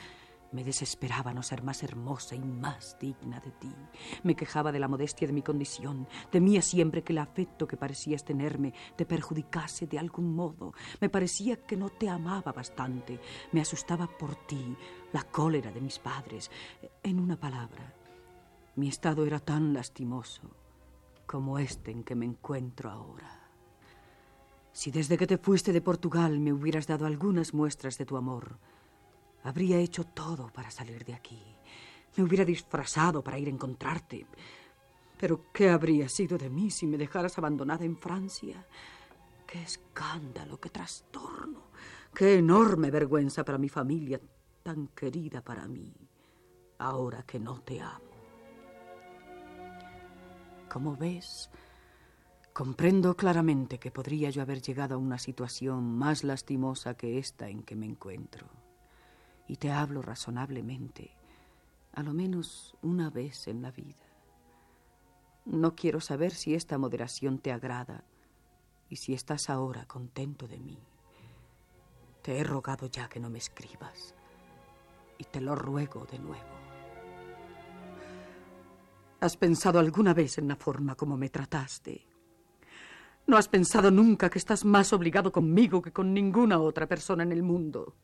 Me desesperaba no ser más hermosa y más digna de ti. Me quejaba de la modestia de mi condición. Temía siempre que el afecto que parecías tenerme te perjudicase de algún modo. Me parecía que no te amaba bastante. Me asustaba por ti, la cólera de mis padres. En una palabra, mi estado era tan lastimoso como este en que me encuentro ahora. Si desde que te fuiste de Portugal me hubieras dado algunas muestras de tu amor, habría hecho todo para salir de aquí. Me hubiera disfrazado para ir a encontrarte. Pero ¿qué habría sido de mí si me dejaras abandonada en Francia? ¡Qué escándalo, qué trastorno! ¡Qué enorme vergüenza para mi familia, tan querida para mí, ahora que no te amo! Como ves, comprendo claramente que podría yo haber llegado a una situación más lastimosa que esta en que me encuentro. Y te hablo razonablemente, a lo menos una vez en la vida. No quiero saber si esta moderación te agrada y si estás ahora contento de mí. Te he rogado ya que no me escribas y te lo ruego de nuevo. ¿Has pensado alguna vez en la forma como me trataste? ¿No has pensado nunca que estás más obligado conmigo que con ninguna otra persona en el mundo?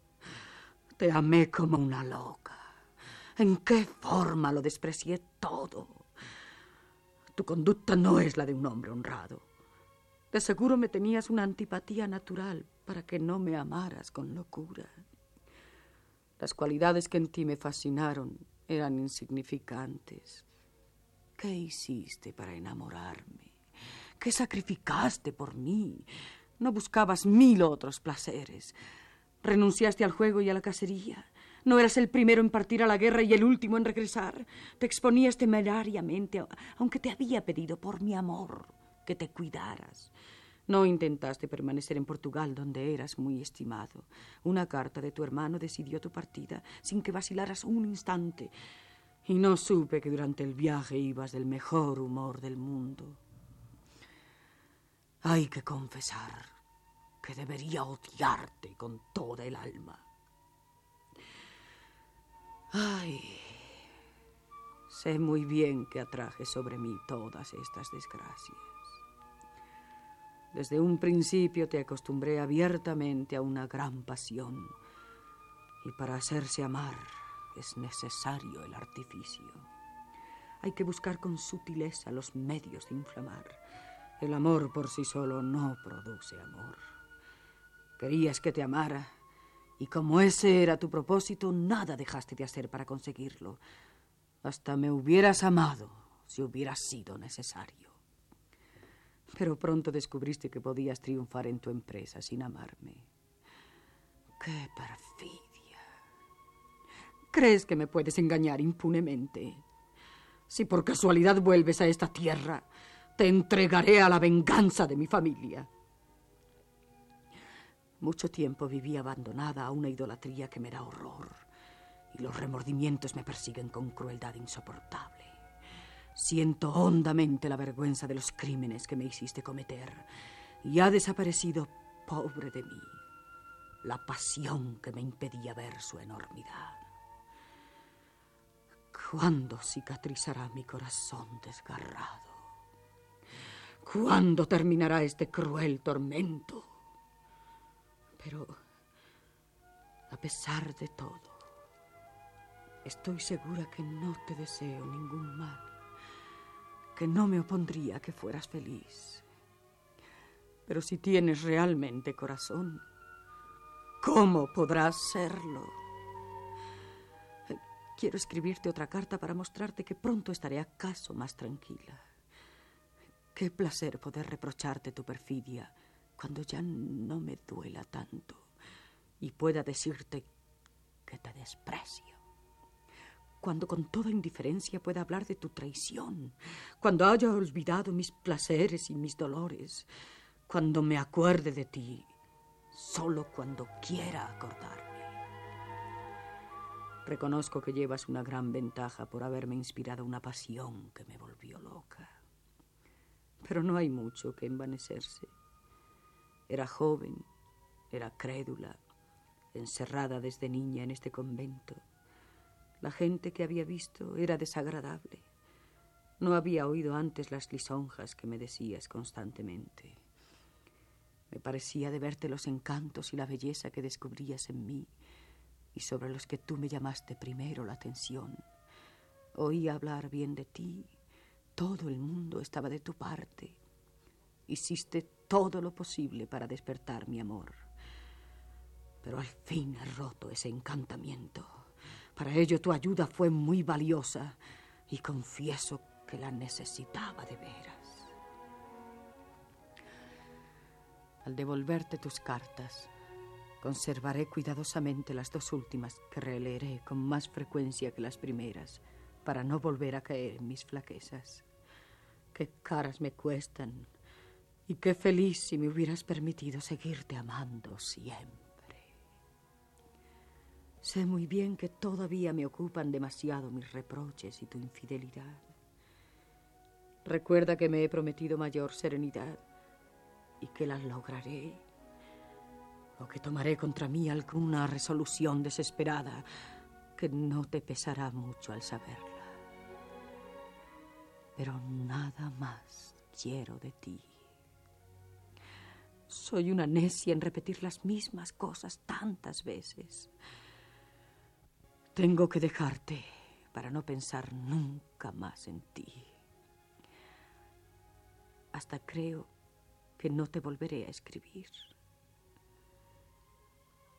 Te amé como una loca. ¿En qué forma lo desprecié todo? Tu conducta no es la de un hombre honrado. De seguro me tenías una antipatía natural para que no me amaras con locura. Las cualidades que en ti me fascinaron eran insignificantes. ¿Qué hiciste para enamorarme? ¿Qué sacrificaste por mí? No buscabas mil otros placeres. Renunciaste al juego y a la cacería. No eras el primero en partir a la guerra y el último en regresar. Te exponías temerariamente, aunque te había pedido por mi amor que te cuidaras. No intentaste permanecer en Portugal, donde eras muy estimado. Una carta de tu hermano decidió tu partida sin que vacilaras un instante y no supe que durante el viaje ibas del mejor humor del mundo. Hay que confesar que debería odiarte con toda el alma. Ay, sé muy bien que atraje sobre mí todas estas desgracias. Desde un principio te acostumbré abiertamente a una gran pasión y para hacerse amar es necesario el artificio. Hay que buscar con sutileza los medios de inflamar. El amor por sí solo no produce amor. Querías que te amara, y como ese era tu propósito, nada dejaste de hacer para conseguirlo. Hasta me hubieras amado si hubiera sido necesario. Pero pronto descubriste que podías triunfar en tu empresa sin amarme. ¡Qué perfidia! ¿Crees que me puedes engañar impunemente? Si por casualidad vuelves a esta tierra, te entregaré a la venganza de mi familia. Mucho tiempo viví abandonada a una idolatría que me da horror y los remordimientos me persiguen con crueldad insoportable. Siento hondamente la vergüenza de los crímenes que me hiciste cometer y ha desaparecido, pobre de mí, la pasión que me impedía ver su enormidad. ¿Cuándo cicatrizará mi corazón desgarrado? ¿Cuándo terminará este cruel tormento? Pero, a pesar de todo, estoy segura que no te deseo ningún mal, que no me opondría a que fueras feliz. Pero si tienes realmente corazón, ¿cómo podrás serlo? Quiero escribirte otra carta para mostrarte que pronto estaré acaso más tranquila. Qué placer poder reprocharte tu perfidia cuando ya no me duela tanto y pueda decirte que te desprecio. Cuando con toda indiferencia pueda hablar de tu traición, cuando haya olvidado mis placeres y mis dolores, cuando me acuerde de ti, solo cuando quiera acordarme. Reconozco que llevas una gran ventaja por haberme inspirado una pasión que me volvió loca. Pero no hay mucho que envanecerse. Era joven, era crédula, encerrada desde niña en este convento. La gente que había visto era desagradable. No había oído antes las lisonjas que me decías constantemente. Me parecía de verte los encantos y la belleza que descubrías en mí y sobre los que tú me llamaste primero la atención. Oí hablar bien de ti todo el mundo estaba de tu parte. Hiciste todo lo posible para despertar mi amor. Pero al fin he roto ese encantamiento. Para ello tu ayuda fue muy valiosa y confieso que la necesitaba de veras. Al devolverte tus cartas, conservaré cuidadosamente las dos últimas que releeré con más frecuencia que las primeras para no volver a caer en mis flaquezas. Qué caras me cuestan. Y qué feliz si me hubieras permitido seguirte amando siempre. Sé muy bien que todavía me ocupan demasiado mis reproches y tu infidelidad. Recuerda que me he prometido mayor serenidad y que la lograré. O que tomaré contra mí alguna resolución desesperada que no te pesará mucho al saberla pero nada más quiero de ti. Soy una necia en repetir las mismas cosas tantas veces. Tengo que dejarte para no pensar nunca más en ti. Hasta creo que no te volveré a escribir.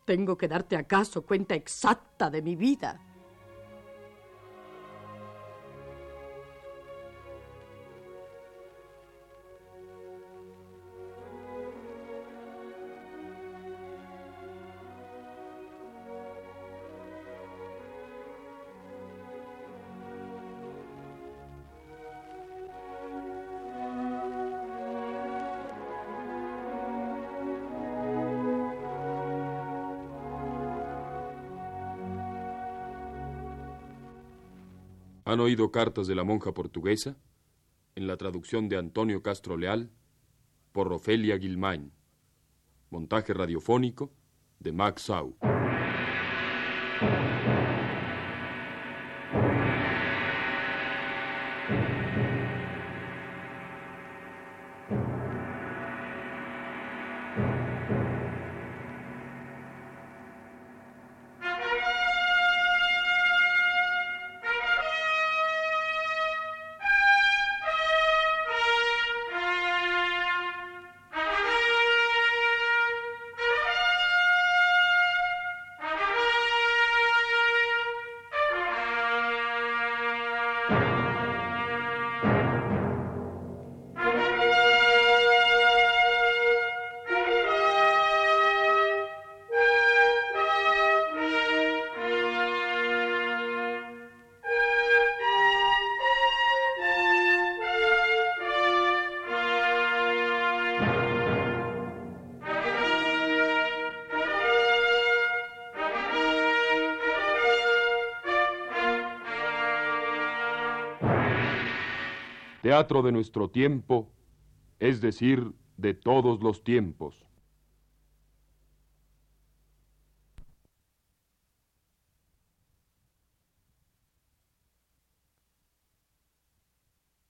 Tengo que darte acaso cuenta exacta de mi vida. Han oído cartas de la monja portuguesa en la traducción de Antonio Castro Leal por Ofelia Guilmain. Montaje radiofónico de Max Sau. De nuestro tiempo, es decir, de todos los tiempos.